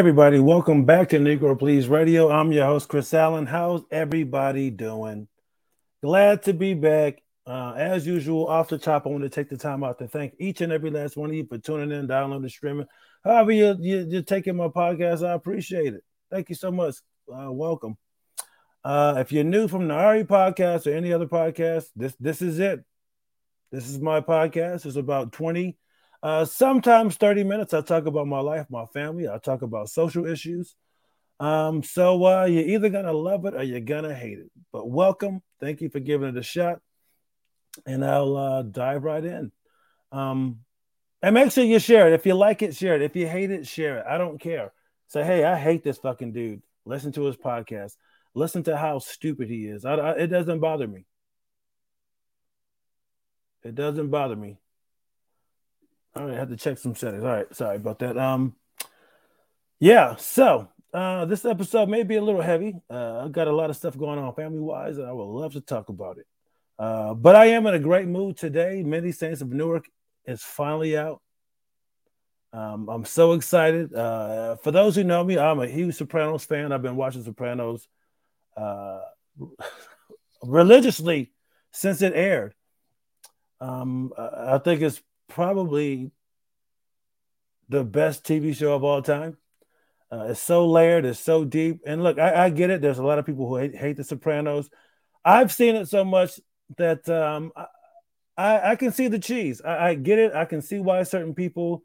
Everybody, welcome back to Negro Please Radio. I'm your host Chris Allen. How's everybody doing? Glad to be back. Uh, as usual, off the top, I want to take the time out to thank each and every last one of you for tuning in, downloading, streaming. However, you, you, you're taking my podcast, I appreciate it. Thank you so much. Uh, welcome. Uh, if you're new from the Ari podcast or any other podcast, this this is it. This is my podcast. It's about 20 uh, sometimes 30 minutes, I talk about my life, my family. I talk about social issues. Um, so uh, you're either gonna love it or you're gonna hate it. But welcome. Thank you for giving it a shot. And I'll uh, dive right in. Um, and make sure you share it. If you like it, share it. If you hate it, share it. I don't care. Say, hey, I hate this fucking dude. Listen to his podcast. Listen to how stupid he is. I, I, it doesn't bother me. It doesn't bother me. All right, I had to check some settings. All right, sorry about that. Um, yeah. So uh, this episode may be a little heavy. Uh, I've got a lot of stuff going on family wise, and I would love to talk about it. Uh, but I am in a great mood today. Many Saints of Newark is finally out. Um, I'm so excited. Uh, for those who know me, I'm a huge Sopranos fan. I've been watching Sopranos uh, religiously since it aired. Um, I think it's probably the best TV show of all time. Uh, it's so layered, it's so deep. And look, I, I, get it. There's a lot of people who hate, hate The Sopranos. I've seen it so much that um, I, I, can see the cheese. I, I, get it. I can see why certain people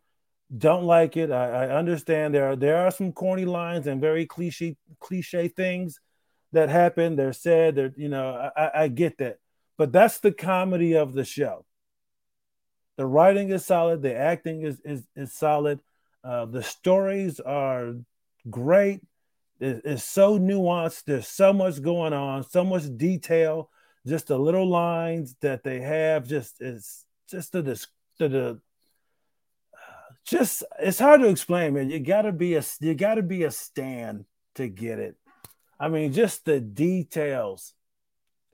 don't like it. I, understand there are there are some corny lines and very cliche cliche things that happen. They're said. They're you know I get that, but that's the comedy of the show. The writing is solid. The acting is is, is solid. Uh, the stories are great. It, it's so nuanced. There's so much going on. So much detail. Just the little lines that they have. Just it's just the the, the just it's hard to explain, man. You gotta be a you gotta be a stand to get it. I mean, just the details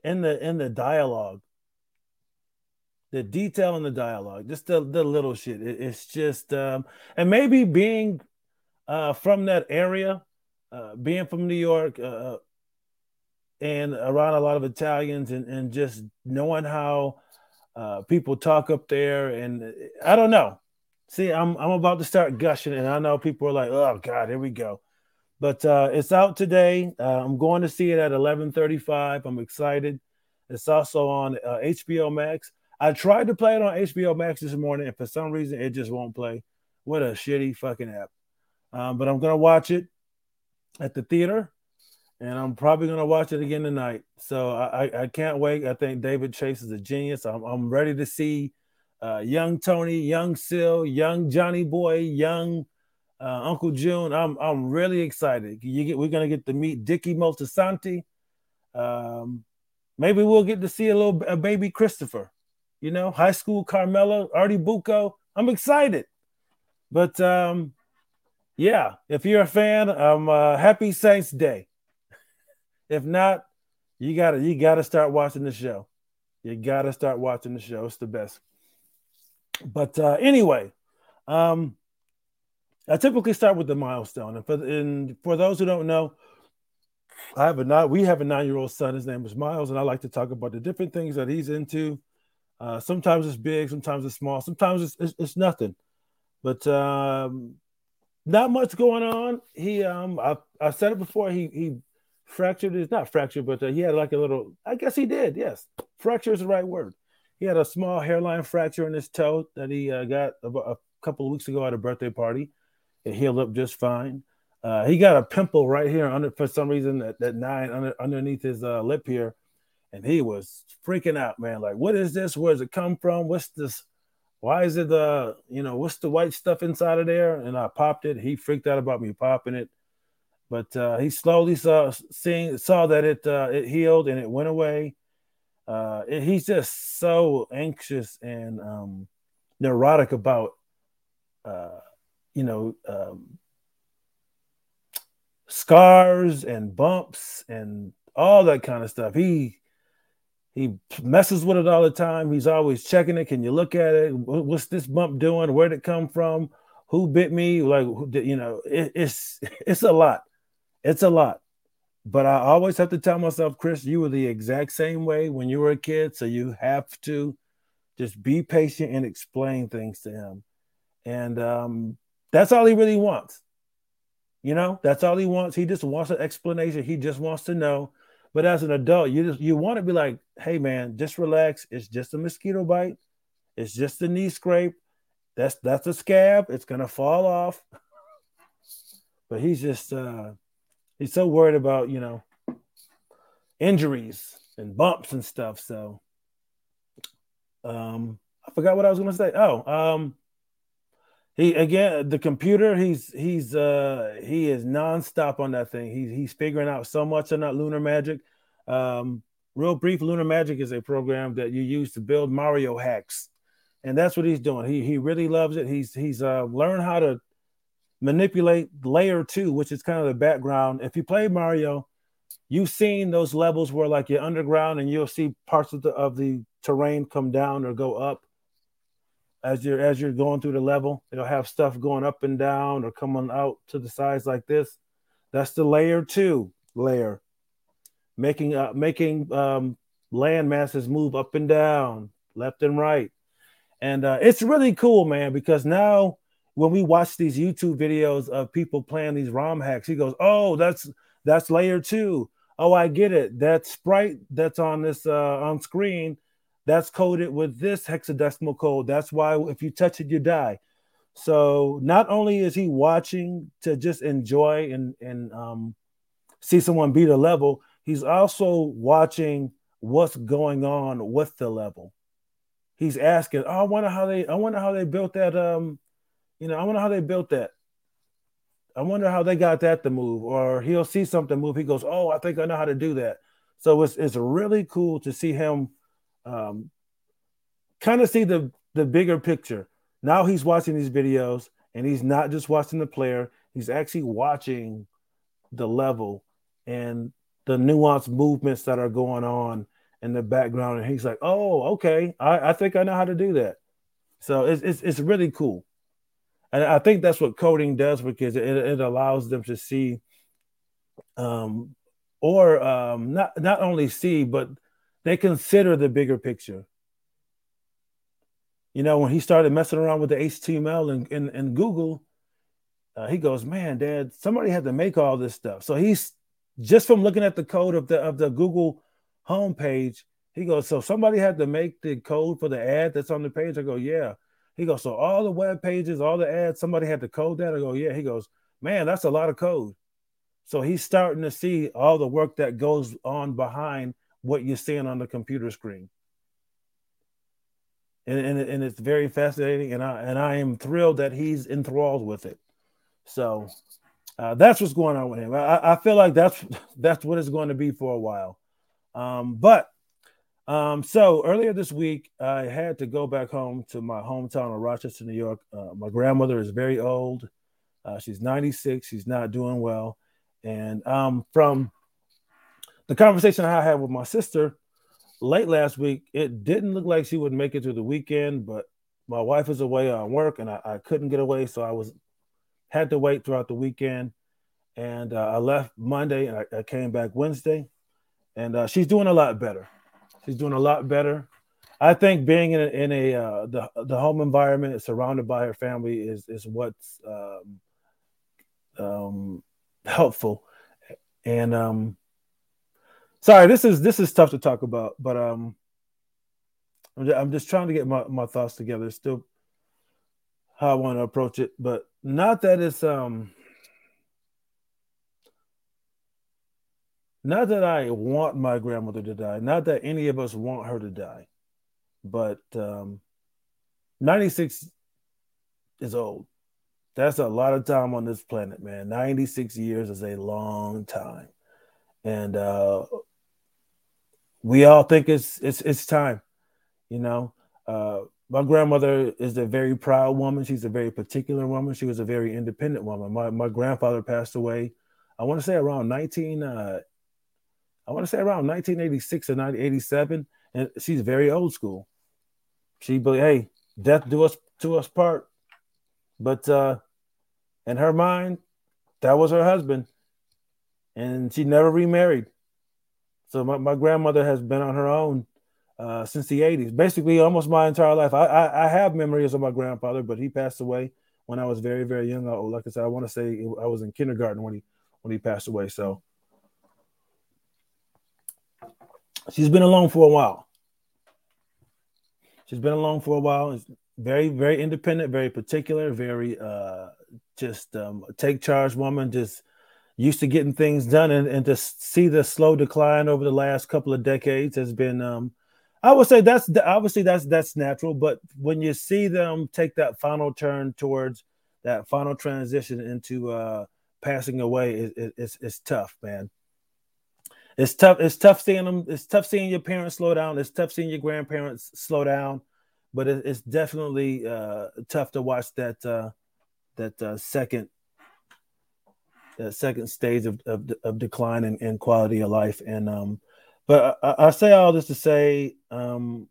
in the in the dialogue the detail in the dialogue, just the, the little shit. It, it's just, um, and maybe being uh, from that area, uh, being from New York, uh, uh, and around a lot of Italians, and, and just knowing how uh, people talk up there, and uh, I don't know. See, I'm I'm about to start gushing, and I know people are like, "Oh God, here we go." But it's out today. I'm going to see it at 11:35. I'm excited. It's also on HBO Max. I tried to play it on HBO Max this morning, and for some reason, it just won't play. What a shitty fucking app. Um, but I'm gonna watch it at the theater, and I'm probably gonna watch it again tonight. So I, I can't wait. I think David Chase is a genius. I'm, I'm ready to see uh, young Tony, young Sil, young Johnny Boy, young uh, Uncle June. I'm I'm really excited. Get we're gonna get to meet Dickie Moltisanti. Um, maybe we'll get to see a little a baby Christopher you know, high school Carmela, Artie Bucco. I'm excited. But um, yeah, if you're a fan, I'm uh, happy Saints Day. if not, you gotta you gotta start watching the show. You gotta start watching the show. It's the best. But uh, anyway, um, I typically start with the milestone, and for and for those who don't know, I have a nine. we have a nine year old son. His name is Miles, and I like to talk about the different things that he's into uh, sometimes it's big, sometimes it's small, sometimes it's, it's, it's nothing. But um, not much going on. He, um, I, I said it before. He he fractured his not fractured, but uh, he had like a little. I guess he did. Yes, fracture is the right word. He had a small hairline fracture in his toe that he uh, got a, a couple of weeks ago at a birthday party. It healed up just fine. Uh, he got a pimple right here under for some reason that, that nine under, underneath his uh, lip here and he was freaking out, man. Like, what is this? Where does it come from? What's this? Why is it the uh, you know what's the white stuff inside of there? And I popped it. He freaked out about me popping it, but uh, he slowly saw seeing saw that it uh, it healed and it went away. Uh, it, he's just so anxious and um, neurotic about uh, you know um, scars and bumps and all that kind of stuff. He he messes with it all the time. He's always checking it. Can you look at it? What's this bump doing? Where'd it come from? who bit me, like you know, it, it's it's a lot. It's a lot. But I always have to tell myself, Chris, you were the exact same way when you were a kid. So you have to just be patient and explain things to him. And um, that's all he really wants. You know, that's all he wants. He just wants an explanation. He just wants to know. But as an adult, you just you want to be like, hey man, just relax. It's just a mosquito bite. It's just a knee scrape. That's that's a scab. It's gonna fall off. but he's just uh he's so worried about, you know, injuries and bumps and stuff. So um I forgot what I was gonna say. Oh, um he again the computer he's he's uh he is nonstop on that thing. He's he's figuring out so much on that lunar magic. Um real brief lunar magic is a program that you use to build mario hacks and that's what he's doing. He he really loves it. He's he's uh learned how to manipulate layer two which is kind of the background. If you play mario you've seen those levels where like you're underground and you'll see parts of the of the terrain come down or go up as you're as you're going through the level. It'll have stuff going up and down or coming out to the sides like this. That's the layer two layer, making uh, making um, land masses move up and down, left and right, and uh, it's really cool, man. Because now when we watch these YouTube videos of people playing these ROM hacks, he goes, "Oh, that's that's layer two. Oh, I get it. That sprite that's on this uh, on screen that's coded with this hexadecimal code. That's why if you touch it, you die. So not only is he watching to just enjoy and and um, see someone beat a level, he's also watching what's going on with the level. He's asking, "Oh, I wonder how they. I wonder how they built that. Um, you know, I wonder how they built that. I wonder how they got that to move." Or he'll see something move. He goes, "Oh, I think I know how to do that." So it's it's really cool to see him um, kind of see the the bigger picture. Now he's watching these videos and he's not just watching the player, he's actually watching the level and the nuanced movements that are going on in the background. And he's like, oh, okay, I, I think I know how to do that. So it's, it's, it's really cool. And I think that's what coding does because it, it allows them to see um, or um, not, not only see, but they consider the bigger picture. You know, when he started messing around with the HTML and, and, and Google, uh, he goes, "Man, Dad, somebody had to make all this stuff." So he's just from looking at the code of the of the Google homepage. He goes, "So somebody had to make the code for the ad that's on the page." I go, "Yeah." He goes, "So all the web pages, all the ads, somebody had to code that." I go, "Yeah." He goes, "Man, that's a lot of code." So he's starting to see all the work that goes on behind what you're seeing on the computer screen. And, and, and it's very fascinating, and I and I am thrilled that he's enthralled with it. So uh, that's what's going on with him. I, I, feel like that's that's what it's going to be for a while. Um, but um, so earlier this week, I had to go back home to my hometown of Rochester, New York. Uh, my grandmother is very old. Uh, she's 96. She's not doing well, and um, from the conversation I had with my sister late last week, it didn't look like she would make it to the weekend, but my wife is away on work and I, I couldn't get away, so I was had to wait throughout the weekend. And uh, I left Monday and I, I, came back Wednesday, and uh, she's doing a lot better. She's doing a lot better. I think being in a, in a uh, the the home environment, surrounded by her family, is is what's um, um, helpful. And um, sorry, this is this is tough to talk about, but um, I'm just, I'm just trying to get my, my thoughts together. Still, how I want to approach it, but not that it's um, not that I want my grandmother to die, not that any of us want her to die, but um, 96 is old. That's a lot of time on this planet, man. 96 years is a long time. And uh, we all think it's it's it's time. You know, uh, my grandmother is a very proud woman. She's a very particular woman. She was a very independent woman. My my grandfather passed away. I want to say around 19. Uh, I want to say around 1986 or 1987, and she's very old school. She, but hey, death do us to us part. But uh, in her mind, that was her husband, and she never remarried. So my, my grandmother has been on her own uh, since the 80s, basically almost my entire life. I, I, I have memories of my grandfather, but he passed away when I was very very young. Like I said, I want to say I was in kindergarten when he when he passed away. So she's been alone for a while. She's been alone for a while. It's very very independent, very particular, very uh, just um, take charge woman. Just used to getting things done, and, and to see the slow decline over the last couple of decades has been um, I would say that's obviously that's that's natural, but when you see them take that final turn towards that final transition into uh, passing away, it, it, it's it's tough, man. It's tough. It's tough seeing them. It's tough seeing your parents slow down. It's tough seeing your grandparents slow down, but it, it's definitely uh, tough to watch that uh, that uh, second that second stage of of, of decline in, in quality of life and um but I, I say all this to say, um,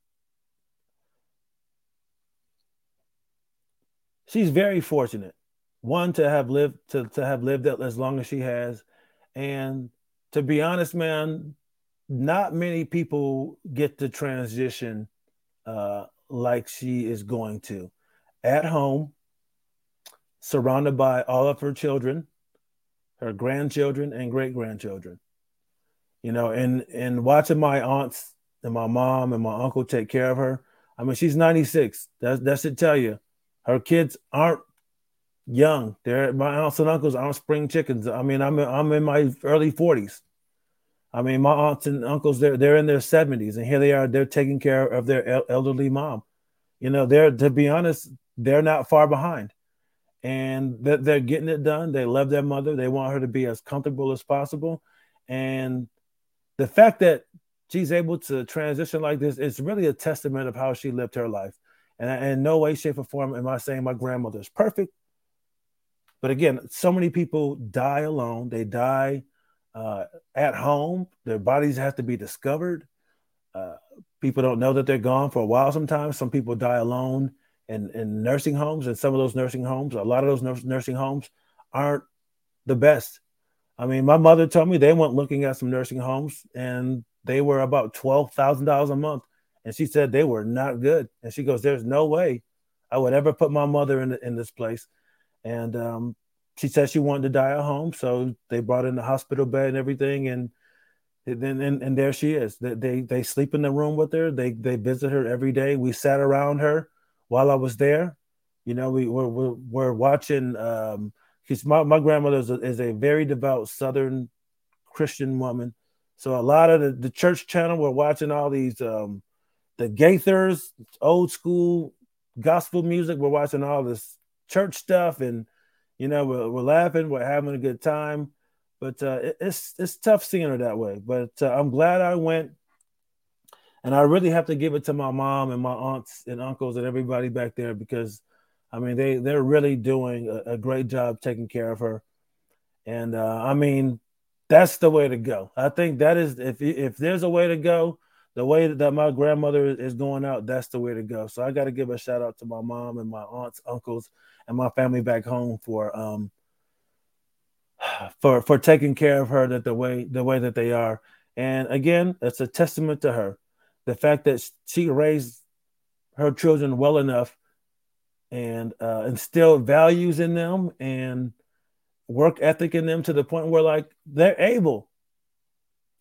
she's very fortunate. One to have lived to, to have lived as long as she has, and to be honest, man, not many people get to transition uh, like she is going to. At home, surrounded by all of her children, her grandchildren, and great grandchildren you know, and and watching my aunts and my mom and my uncle take care of her. I mean, she's 96. That's that should tell you. Her kids aren't young. They're my aunts and uncles aren't spring chickens. I mean, I'm I'm in my early 40s. I mean, my aunts and uncles they're they're in their 70s, and here they are. They're taking care of their elderly mom. You know, they're to be honest, they're not far behind, and they're, they're getting it done. They love their mother. They want her to be as comfortable as possible, and the fact that she's able to transition like this is really a testament of how she lived her life. And in no way, shape, or form am I saying my grandmother is perfect. But again, so many people die alone. They die uh, at home. Their bodies have to be discovered. Uh, people don't know that they're gone for a while sometimes. Some people die alone in, in nursing homes. And some of those nursing homes, a lot of those nursing homes aren't the best. I mean, my mother told me they went looking at some nursing homes and they were about twelve thousand dollars a month, and she said they were not good. And she goes, "There's no way I would ever put my mother in in this place." And um, she said she wanted to die at home, so they brought in the hospital bed and everything, and then and, and there she is. They, they they sleep in the room with her. They they visit her every day. We sat around her while I was there. You know, we were we're, we're watching. Um, because my, my grandmother is a, is a very devout Southern Christian woman. So a lot of the, the church channel, we're watching all these um, the Gaithers, old school gospel music. We're watching all this church stuff, and you know we're, we're laughing, we're having a good time. But uh, it, it's it's tough seeing her that way. But uh, I'm glad I went, and I really have to give it to my mom and my aunts and uncles and everybody back there because I mean, they they're really doing a, a great job taking care of her, and uh, I mean, that's the way to go. I think that is if if there's a way to go, the way that my grandmother is going out, that's the way to go. So I got to give a shout out to my mom and my aunts, uncles, and my family back home for um for for taking care of her that the way the way that they are. And again, it's a testament to her, the fact that she raised her children well enough and uh, instill values in them and work ethic in them to the point where like they're able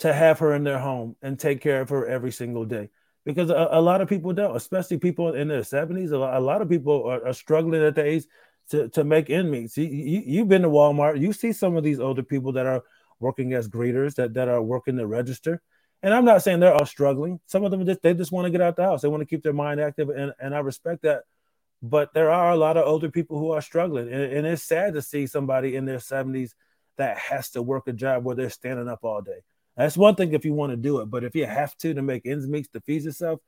to have her in their home and take care of her every single day. Because a, a lot of people don't especially people in their 70s a lot, a lot of people are, are, struggling at the age to, to make end meet you, you, you've been to walmart. You see some of these older people that are working as greeters that, that are working the register and i'm not saying they're all struggling. Some of them just they just want to get out the house. They want to keep their mind active and, and i respect that. But there are a lot of older people who are struggling and, and, it's sad to see somebody in their 70s that has to work a job where they're standing up all day. That's one thing if you want to do it but if you have to to make ends meet to feed yourself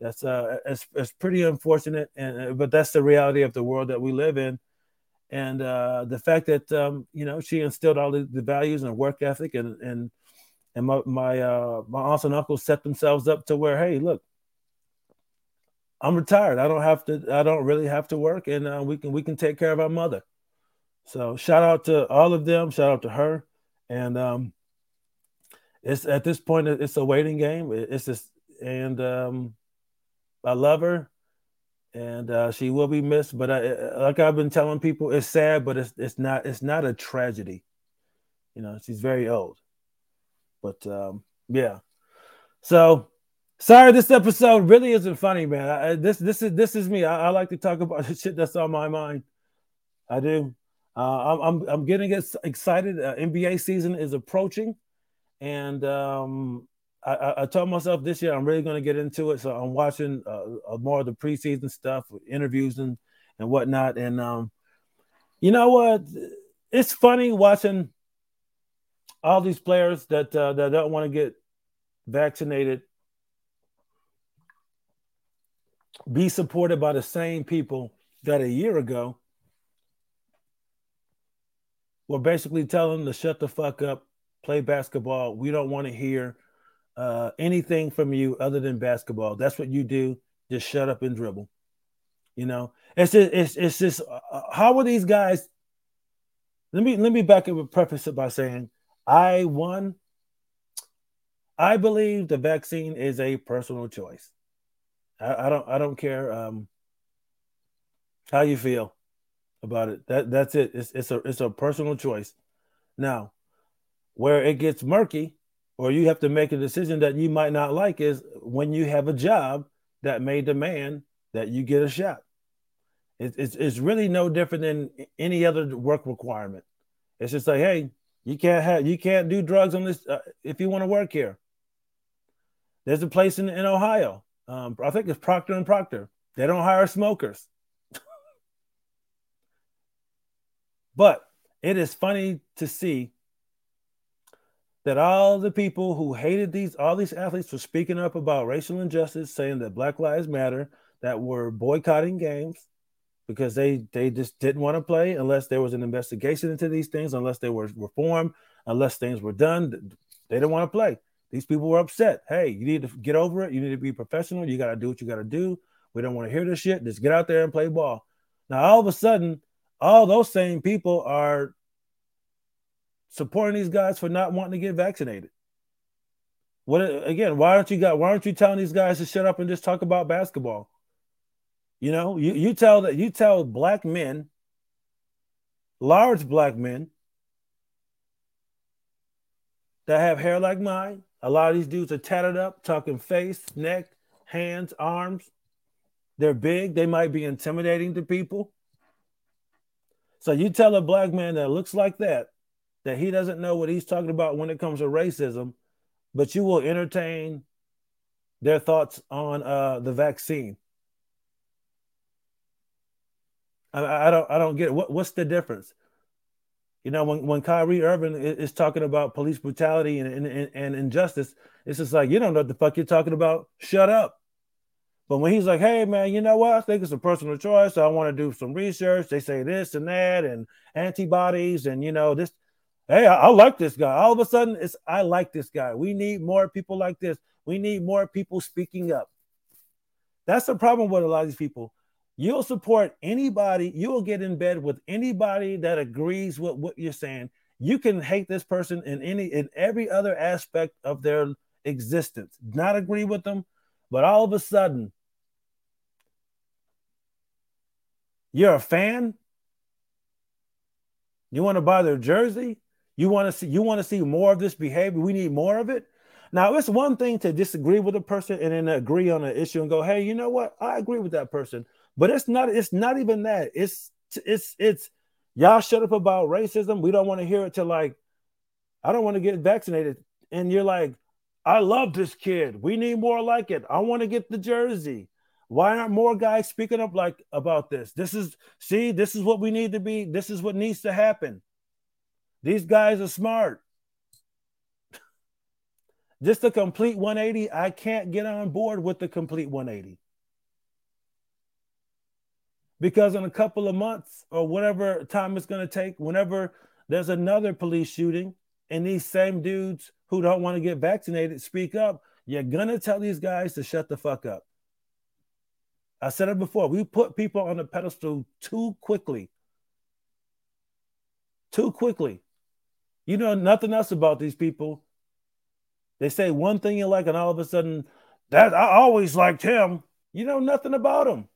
that's uh it's, it's pretty unfortunate and uh, but that's the reality of the world that we live in. And uh the fact that um you know she instilled all the, the values and work ethic and and and my my uh my aunts and uncles set themselves up to where hey look I'm retired. I don't have to. I don't really have to work, and uh, we can we can take care of our mother. So shout out to all of them. Shout out to her, and um, it's at this point it's a waiting game. It's just and um, I love her, and uh, she will be missed. But I, like I've been telling people, it's sad, but it's it's not it's not a tragedy. You know, she's very old, but um, yeah. So sorry, this episode really isn't funny, man. I, this this is this is me. I, I, like to talk about the shit that's on my mind. I do. Uh, I'm, I'm I'm getting excited. Uh, NBA season is approaching, and um, I, I, told myself this year I'm really going to get into it. So I'm watching uh, more of the preseason stuff, interviews and and whatnot. And um, you know what? It's funny watching all these players that uh, that don't want to get vaccinated be supported by the same people that a year ago were basically telling them to shut the fuck up, play basketball. We don't want to hear uh, anything from you other than basketball. That's what you do. Just shut up and dribble. You know, it's just, it's it's just uh, uh how are these guys? Let me let me back up and preface it by saying I won. I believe the vaccine is a personal choice. I, I don't I don't care um, how you feel about it. That that's it. It's it's a it's a personal choice. Now, where it gets murky or you have to make a decision that you might not like is when you have a job that may demand that you get a shot. It, it's, it's really no different than any other work requirement. It's just like, hey, you can't have you can't do drugs on this uh, if you want to work here. There's a place in, in Ohio. Um, I think it's Procter and Procter. They don't hire smokers. but it is funny to see that all the people who hated these all these athletes for speaking up about racial injustice, saying that Black Lives Matter, that were boycotting games because they they just didn't want to play unless there was an investigation into these things, unless they were reformed, unless things were done. They didn't want to play. These people were upset. Hey, you need to get over it. You need to be professional. You got to do what you got to do. We don't want to hear this shit. Just get out there and play ball. Now, all of a sudden, all those same people are supporting these guys for not wanting to get vaccinated. What again? Why aren't you got? Why aren't you telling these guys to shut up and just talk about basketball? You know, you, you tell that you tell black men, large black men that have hair like mine. A lot of these dudes are tatted up, talking face, neck, hands, arms. They're big. They might be intimidating to people. So you tell a black man that looks like that that he doesn't know what he's talking about when it comes to racism, but you will entertain their thoughts on uh, the vaccine. I, I, don't I don't get it. What, what's the difference? You know, when, when Kyrie Irving is talking about police brutality and, and, and injustice, it's just like, you don't know what the fuck you're talking about. Shut up. But when he's like, hey, man, you know what? I think it's a personal choice. I want to do some research. They say this and that and antibodies and, you know, this hey, I, I, like this guy. All of a sudden, it's I like this guy. We need more people like this. We need more people speaking up. That's the problem with a lot of these people. You'll support anybody, you will get in bed with anybody that agrees with what you're saying. You can hate this person in any in every other aspect of their existence, not agree with them, but all of a sudden, you're a fan. You want to buy their jersey? You want to see you want to see more of this behavior. We need more of it. Now, it's one thing to disagree with a person and then agree on an issue and go, "Hey, you know what? I agree with that person." But it's not it's not even that. It's it's it's y'all shut up about racism. We don't want to hear it to like I don't want to get vaccinated and you're like, "I love this kid. We need more like it. I want to get the jersey." Why aren't more guys speaking up like about this? This is see, this is what we need to be. This is what needs to happen. These guys are smart. Just a complete 180, I can't get on board with the complete 180. Because in a couple of months or whatever time it's going to take, whenever there's another police shooting and these same dudes who don't want to get vaccinated speak up, you're going to tell these guys to shut the fuck up. I said it before. We put people on the pedestal too quickly. Too quickly. You know nothing else about these people. They say one thing you like, and all of a sudden, that I always liked him. You know nothing about him.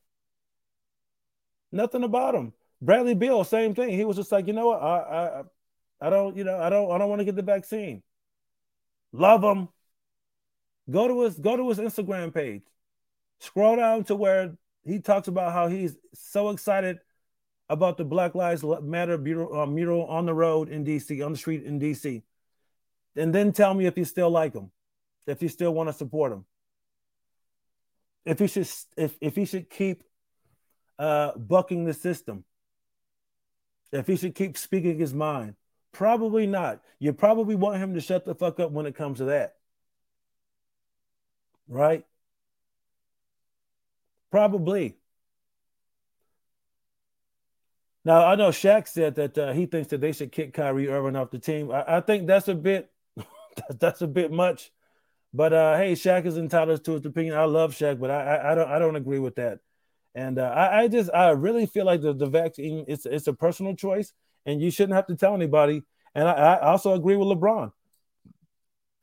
Nothing about him. Bradley Beal, same thing. He was just like, you know what? I I I don't, you know, I don't I don't want to get the vaccine. Love him. Go to his go to his Instagram page. Scroll down to where he talks about how he's so excited about the Black Lives Matter mural, uh, mural on the road in DC, on the street in DC. And then tell me if you still like him, if you still want to support him, if he should if if he should keep uh, bucking the system, if he should keep speaking his mind. Probably not. You probably want him to shut the fuck up when it comes to that. Right? Probably. Now I know Shaq said that uh, he thinks that they should kick Kyrie Irving off the team. I, I think that's a bit that's a bit much. But uh, hey, Shaq is entitled to his opinion. I love Shaq, but I, I, I don't I don't agree with that. And uh, I, I just I really feel like the, the vaccine it's it's a personal choice, and you shouldn't have to tell anybody. And I, I also agree with LeBron.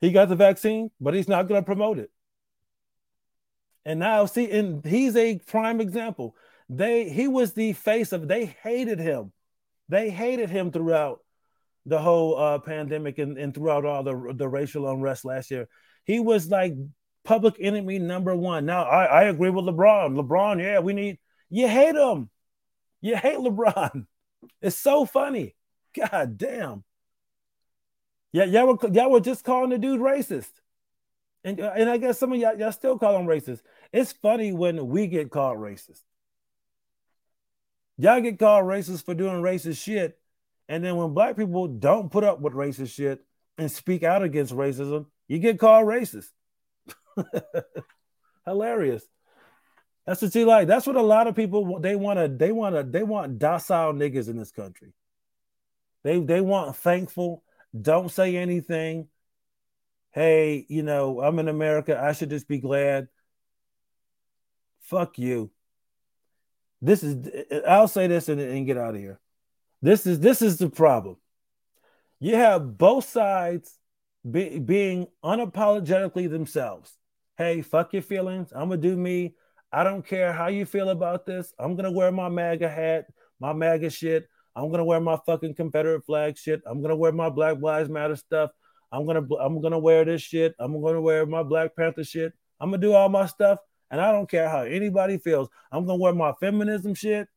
He got the vaccine, but he's not going to promote it. And now, see, and he's a prime example. They he was the face of. They hated him. They hated him throughout the whole uh, pandemic and, and throughout all the the racial unrest last year. He was like public enemy number one. Now I, I agree with LeBron. LeBron, yeah, we need you hate him. You hate LeBron. It's so funny. God damn. Yeah, y'all were y'all were just calling the dude racist. And, uh, and I guess some of y'all, y'all still call him racist. It's funny when we get called racist. Y'all get called racist for doing racist shit. And then when black people don't put up with racist shit and speak out against racism, you get called racist. Hilarious. That's what you like. That's what a lot of people they want to they want to they want docile niggas in this country. They they want thankful, don't say anything, hey, you know, I'm in America. I should just be glad. Fuck you. This is I'll say this and, and get out of here. This is this is the problem. You have both sides be, being unapologetically themselves. Hey, fuck your feelings. I'm gonna do me. I don't care how you feel about this. I'm gonna wear my MAGA hat, my MAGA shit. I'm gonna wear my fucking Confederate flag shit. I'm gonna wear my Black Lives Matter stuff. I'm gonna I'm gonna wear this shit. I'm gonna wear my Black Panther shit. I'm gonna do all my stuff, and I don't care how anybody feels. I'm gonna wear my feminism shit.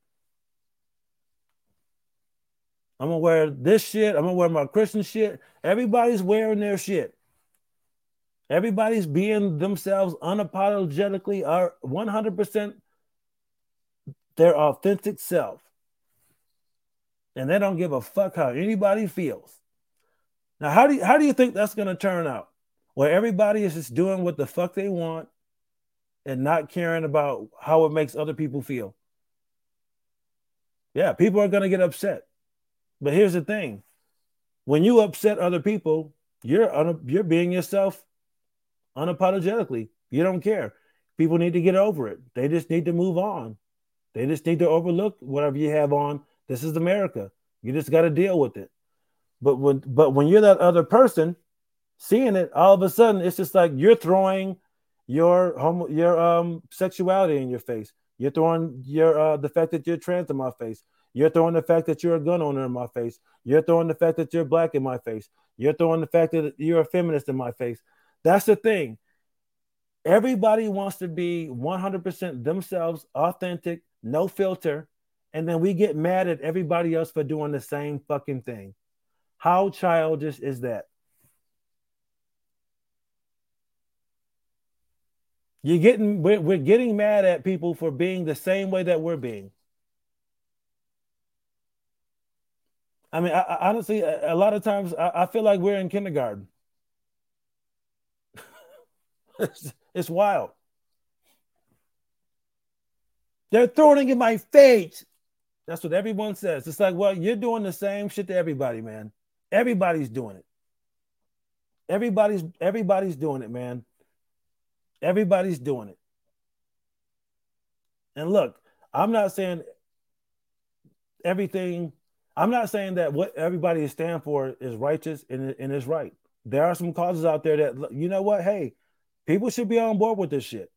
I'm gonna wear this shit. I'm gonna wear my Christian shit. Everybody's wearing their shit. Everybody's being themselves unapologetically, are 100% their authentic self. And they don't give a fuck how anybody feels. Now, how do you, how do you think that's going to turn out? Where everybody is just doing what the fuck they want and not caring about how it makes other people feel. Yeah, people are going to get upset. But here's the thing. When you upset other people, you're un- you're being yourself unapologetically. You don't care. People need to get over it. They just need to move on. They just need to overlook whatever you have on. This is America. You just got to deal with it. But when but when you're that other person seeing it, all of a sudden it's just like you're throwing your homo your um sexuality in your face. You're throwing your uh the fact that you're trans in my face. You're throwing the fact that you're a gun owner in my face. You're throwing the fact that you're black in my face. You're throwing the fact that you're a feminist in my face. That's the thing. Everybody wants to be 100% themselves, authentic, no filter. And then we get mad at everybody else for doing the same fucking thing. How childish is that? You're getting we're, we're getting mad at people for being the same way that we're being. I mean, I, I, honestly, a, a, lot of times I, I, feel like we're in kindergarten. It's, it's wild. They're throwing in my face. That's what everyone says. It's like, well, you're doing the same shit to everybody, man. Everybody's doing it. Everybody's everybody's doing it, man. Everybody's doing it. And look, I'm not saying everything. I'm not saying that what everybody is stand for is righteous and, and is right. There are some causes out there that you know what? Hey, people should be on board with this shit.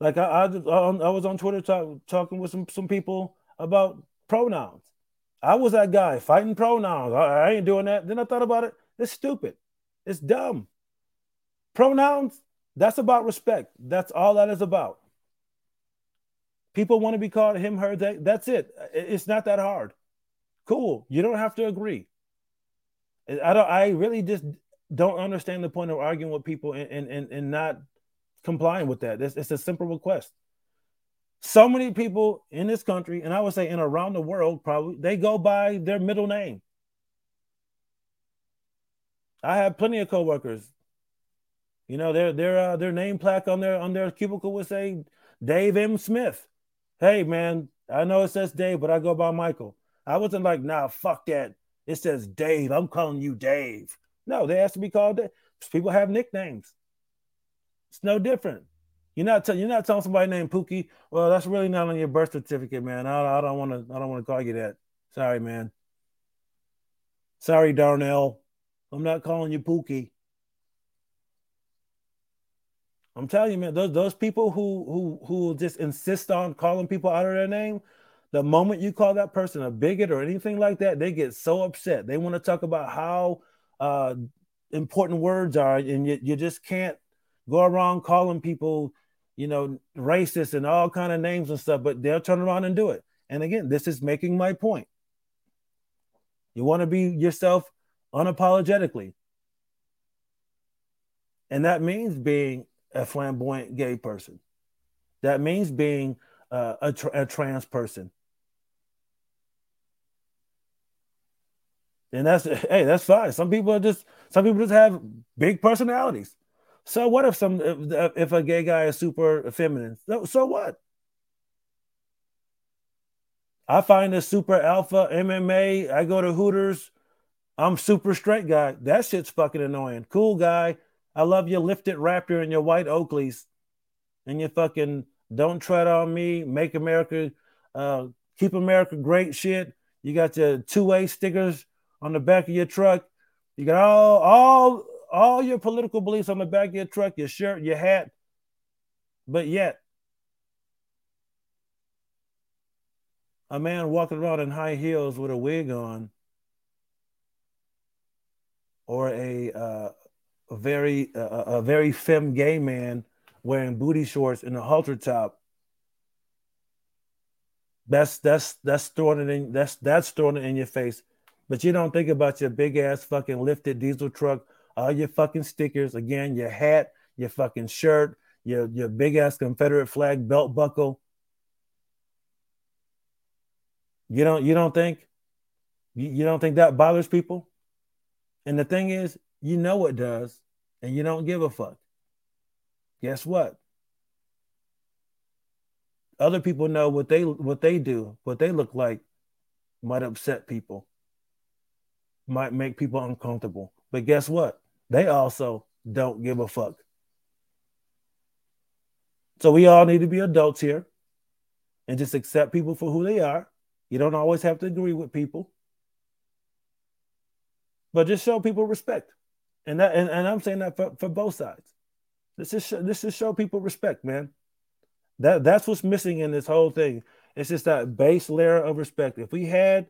Like I, I, I was on Twitter talk, talking with some some people about pronouns. I was that guy fighting pronouns. I, I ain't doing that. Then I thought about it. It's stupid. It's dumb. Pronouns, that's about respect. That's all that is about. People want to be called him, her, they. That's it. It's not that hard. Cool. You don't have to agree. I don't. I really just don't understand the point of arguing with people and and, and not complying with that. It's, it's a simple request. So many people in this country, and I would say in around the world, probably they go by their middle name. I have plenty of coworkers. You know, their their uh, their name plaque on their on their cubicle would say Dave M. Smith. Hey man, I know it says Dave, but I go by Michael. I wasn't like, nah, fuck that. It says Dave. I'm calling you Dave. No, they have to be called Dave. People have nicknames. It's no different. You're not t- you're not telling somebody named Pookie. Well, that's really not on your birth certificate, man. I, I don't want to I don't want to call you that. Sorry, man. Sorry, Darnell. I'm not calling you Pookie. I'm telling you, man, those those people who who who just insist on calling people out of their name, the moment you call that person a bigot or anything like that, they get so upset. They want to talk about how uh, important words are, and you, you just can't go around calling people, you know, racist and all kind of names and stuff. But they'll turn around and do it. And again, this is making my point. You want to be yourself unapologetically. And that means being a flamboyant gay person. That means being uh, a, tra- a trans person. And that's hey, that's fine. Some people are just some people just have big personalities. So what if some if, if a gay guy is super feminine? So, so what? I find a super alpha MMA. I go to Hooters. I'm super straight guy. That shit's fucking annoying. Cool guy. I love your lifted Raptor and your white Oakleys and your fucking don't tread on me, make America, uh, keep America great shit. You got your two way stickers on the back of your truck. You got all all all your political beliefs on the back of your truck, your shirt, your hat. But yet, a man walking around in high heels with a wig on, or a uh, a very uh, a very femme gay man wearing booty shorts and a halter top. That's that's that's throwing it in that's that's throwing it in your face. But you don't think about your big ass fucking lifted diesel truck, all your fucking stickers, again, your hat, your fucking shirt, your your big ass Confederate flag belt buckle. You don't you don't think you, you don't think that bothers people? And the thing is, you know it does, and you don't give a fuck. Guess what? Other people know what they what they do, what they look like might upset people, might make people uncomfortable. But guess what? They also don't give a fuck. So we all need to be adults here and just accept people for who they are. You don't always have to agree with people, but just show people respect and that and, and I'm saying that for, for both sides. This is this is show people respect, man. That that's what's missing in this whole thing. It's just that base layer of respect. If we had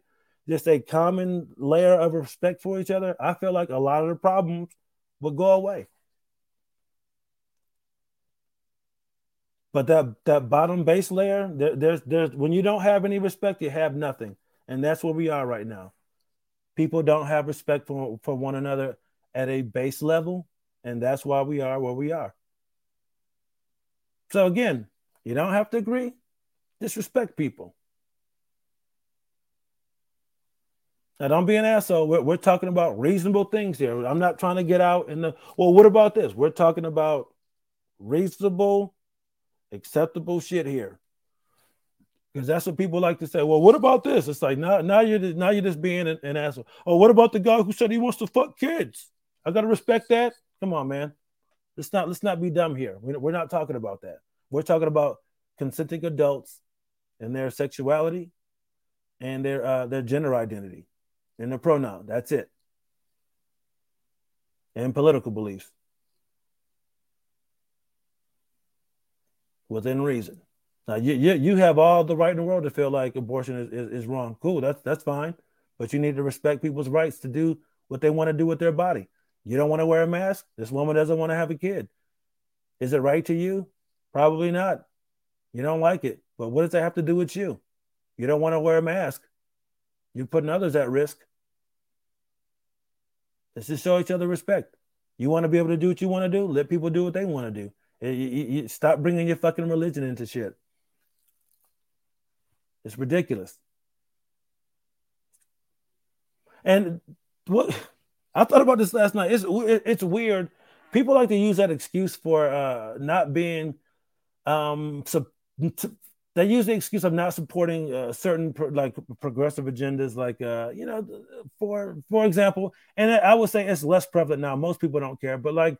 just a common layer of respect for each other, I feel like a lot of the problems would go away. But that that bottom base layer, there, there's there's when you don't have any respect, you have nothing, and that's where we are right now. People don't have respect for for one another at a base level, and that's why we are where we are. So again, you don't have to agree, disrespect people. Now, don't be an asshole. We're, we're talking about reasonable things here. I'm not trying to get out in the well. What about this? We're talking about reasonable, acceptable shit here, because that's what people like to say. Well, what about this? It's like now, now you're just, now you're just being an, an asshole. Oh, what about the guy who said he wants to fuck kids? I gotta respect that. Come on, man. Let's not let's not be dumb here. We're not talking about that. We're talking about consenting adults and their sexuality and their uh, their gender identity and their pronoun. That's it. And political beliefs. Within reason. Now you, you you have all the right in the world to feel like abortion is, is, is wrong. Cool, that's that's fine. But you need to respect people's rights to do what they want to do with their body. You don't want to wear a mask. This woman doesn't want to have a kid. Is it right to you? Probably not. You don't like it. But what does that have to do with you? You don't want to wear a mask. You're putting others at risk. Let's just show each other respect. You want to be able to do what you want to do? Let people do what they want to do. You, you, you stop bringing your fucking religion into shit. It's ridiculous. And what I thought about this last night. It's it's weird. People like to use that excuse for uh, not being um, they use the excuse of not supporting uh, certain pro- like progressive agendas, like uh, you know, for for example, and I would say it's less prevalent now. Most people don't care, but like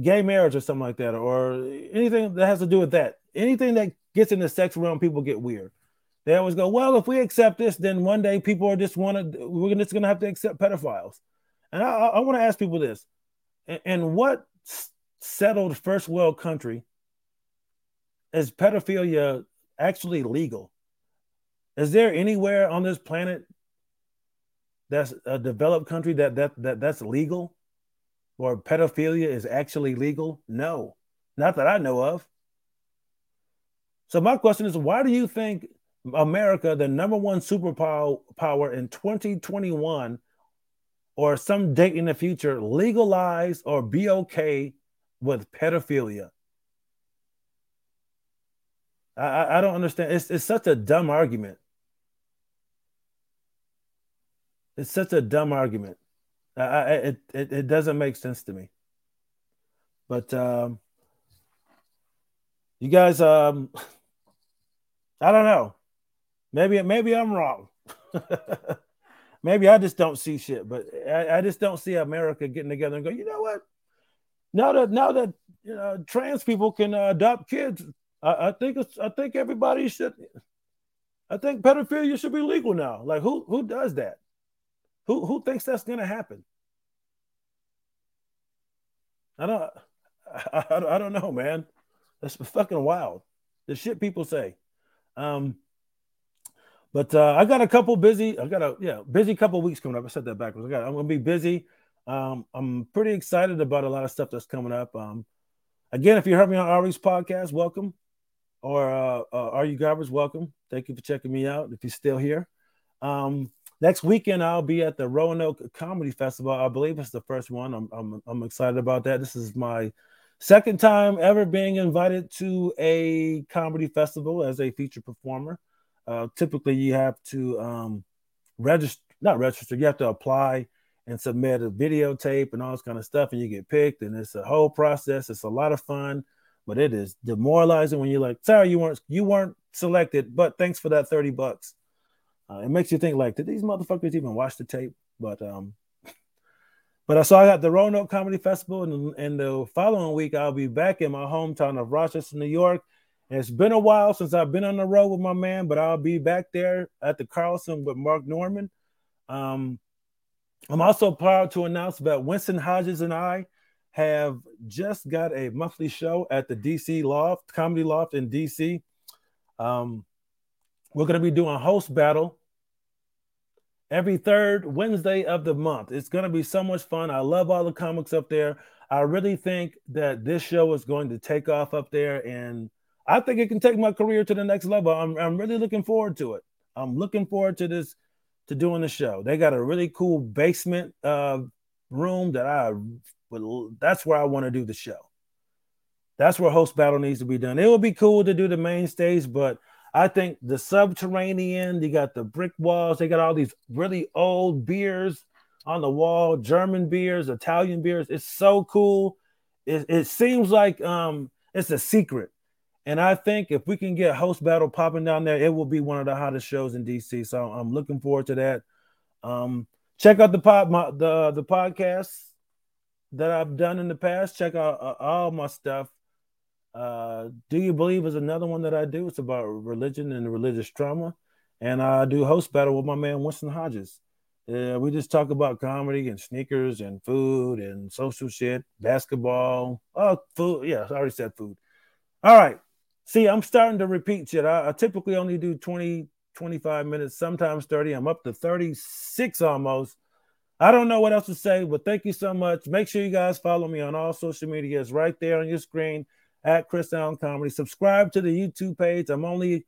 gay marriage or something like that, or anything that has to do with that, anything that gets in the sex realm, people get weird. They always go, well, if we accept this, then one day people are just want to we're just to have to accept pedophiles. And I, I want to ask people this: in what settled first world country is pedophilia actually legal? Is there anywhere on this planet that's a developed country that that, that that's legal? Or pedophilia is actually legal? No, not that I know of. So my question is, why do you think America, the number one superpower power in 2021, or some date in the future, legalize or be okay with pedophilia? I, I don't understand. It's, it's such a dumb argument. It's such a dumb argument. I, I, it, it, it doesn't make sense to me. But um, you guys, um, I don't know. Maybe maybe I'm wrong. maybe I just don't see shit. But I, I just don't see America getting together and go. You know what? Now that now that you know, trans people can uh, adopt kids, I, I think it's I think everybody should. I think pedophilia should be legal now. Like who who does that? Who who thinks that's gonna happen? I don't I, I, don't know, man. That's fucking wild. The shit people say. Um, but uh, I got a couple busy. I got a yeah busy couple weeks coming up. I said that backwards. I got. I'm gonna be busy. Um, I'm pretty excited about a lot of stuff that's coming up. Um, again, if you heard me on Ari's podcast, welcome or uh, uh, Are You Garbage? Welcome. Thank you for checking me out if you're still here. Um, next weekend, I'll be at the Roanoke Comedy Festival. I believe it's the first one. I'm, I'm, I'm excited about that. This is my second time ever being invited to a comedy festival as a featured performer. Uh, typically, you have to um, register, not register, you have to apply and submit a videotape and all this kind of stuff, and you get picked. And it's a whole process. It's a lot of fun but it is demoralizing when you're like, sorry, you weren't you weren't selected, but thanks for that 30 bucks. Uh, it makes you think like, did these motherfuckers even watch the tape? But um, but I saw I got the Roanoke Comedy Festival, and, and the following week I'll be back in my hometown of Rochester, New York. And it's been a while since I've been on the road with my man, but I'll be back there at the Carlson with Mark Normand. Um, I'm also proud to announce that Winston Hodges and I have just got a monthly show at the DC Loft, Comedy Loft in DC. Um, we're going to be doing host battle every third Wednesday of the month. It's going to be so much fun. I love all the comics up there. I really think that this show is going to take off up there, and I think it can take my career to the next level. I'm, I'm really looking forward to it. I'm looking forward to this, to doing the show. They got a really cool basement uh, room that I but that's where I want to do the show. That's where host battle needs to be done. It would be cool to do the main stage, but I think the subterranean, you got the brick walls, they got all these really old beers on the wall, German beers, Italian beers. It's so cool. It, it seems like um, it's a secret. And I think if we can get host battle popping down there, it will be one of the hottest shows in DC. So I'm looking forward to that. Um, check out the pod, my, the the podcast that I've done in the past. Check out uh, all my stuff Uh, do you believe is another one that I do? It's about religion and religious trauma, and I do host battle with my man Winston Hodges. Uh, we just talk about comedy and sneakers and food and social shit, basketball. Oh, food. Yeah, I already said food. All right. See, I'm starting to repeat shit. I, I typically only do 20, 25 minutes, sometimes 30. I'm up to 36 almost. I don't know what else to say, but thank you so much. Make sure you guys follow me on all social media. It's right there on your screen at Chris Allen Comedy. Subscribe to the YouTube page. I'm only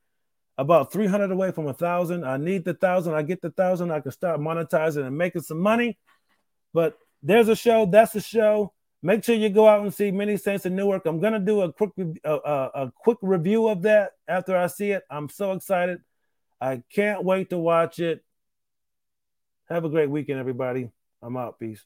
about 300 away from a thousand. I need the thousand. I get the thousand. I can start monetizing and making some money. But there's a show. That's a show. Make sure you go out and see Many Saints in Newark. I'm gonna do a quick a, a, a quick review of that after I see it. I'm so excited. I can't wait to watch it. Have a great weekend, everybody. I'm out. Peace.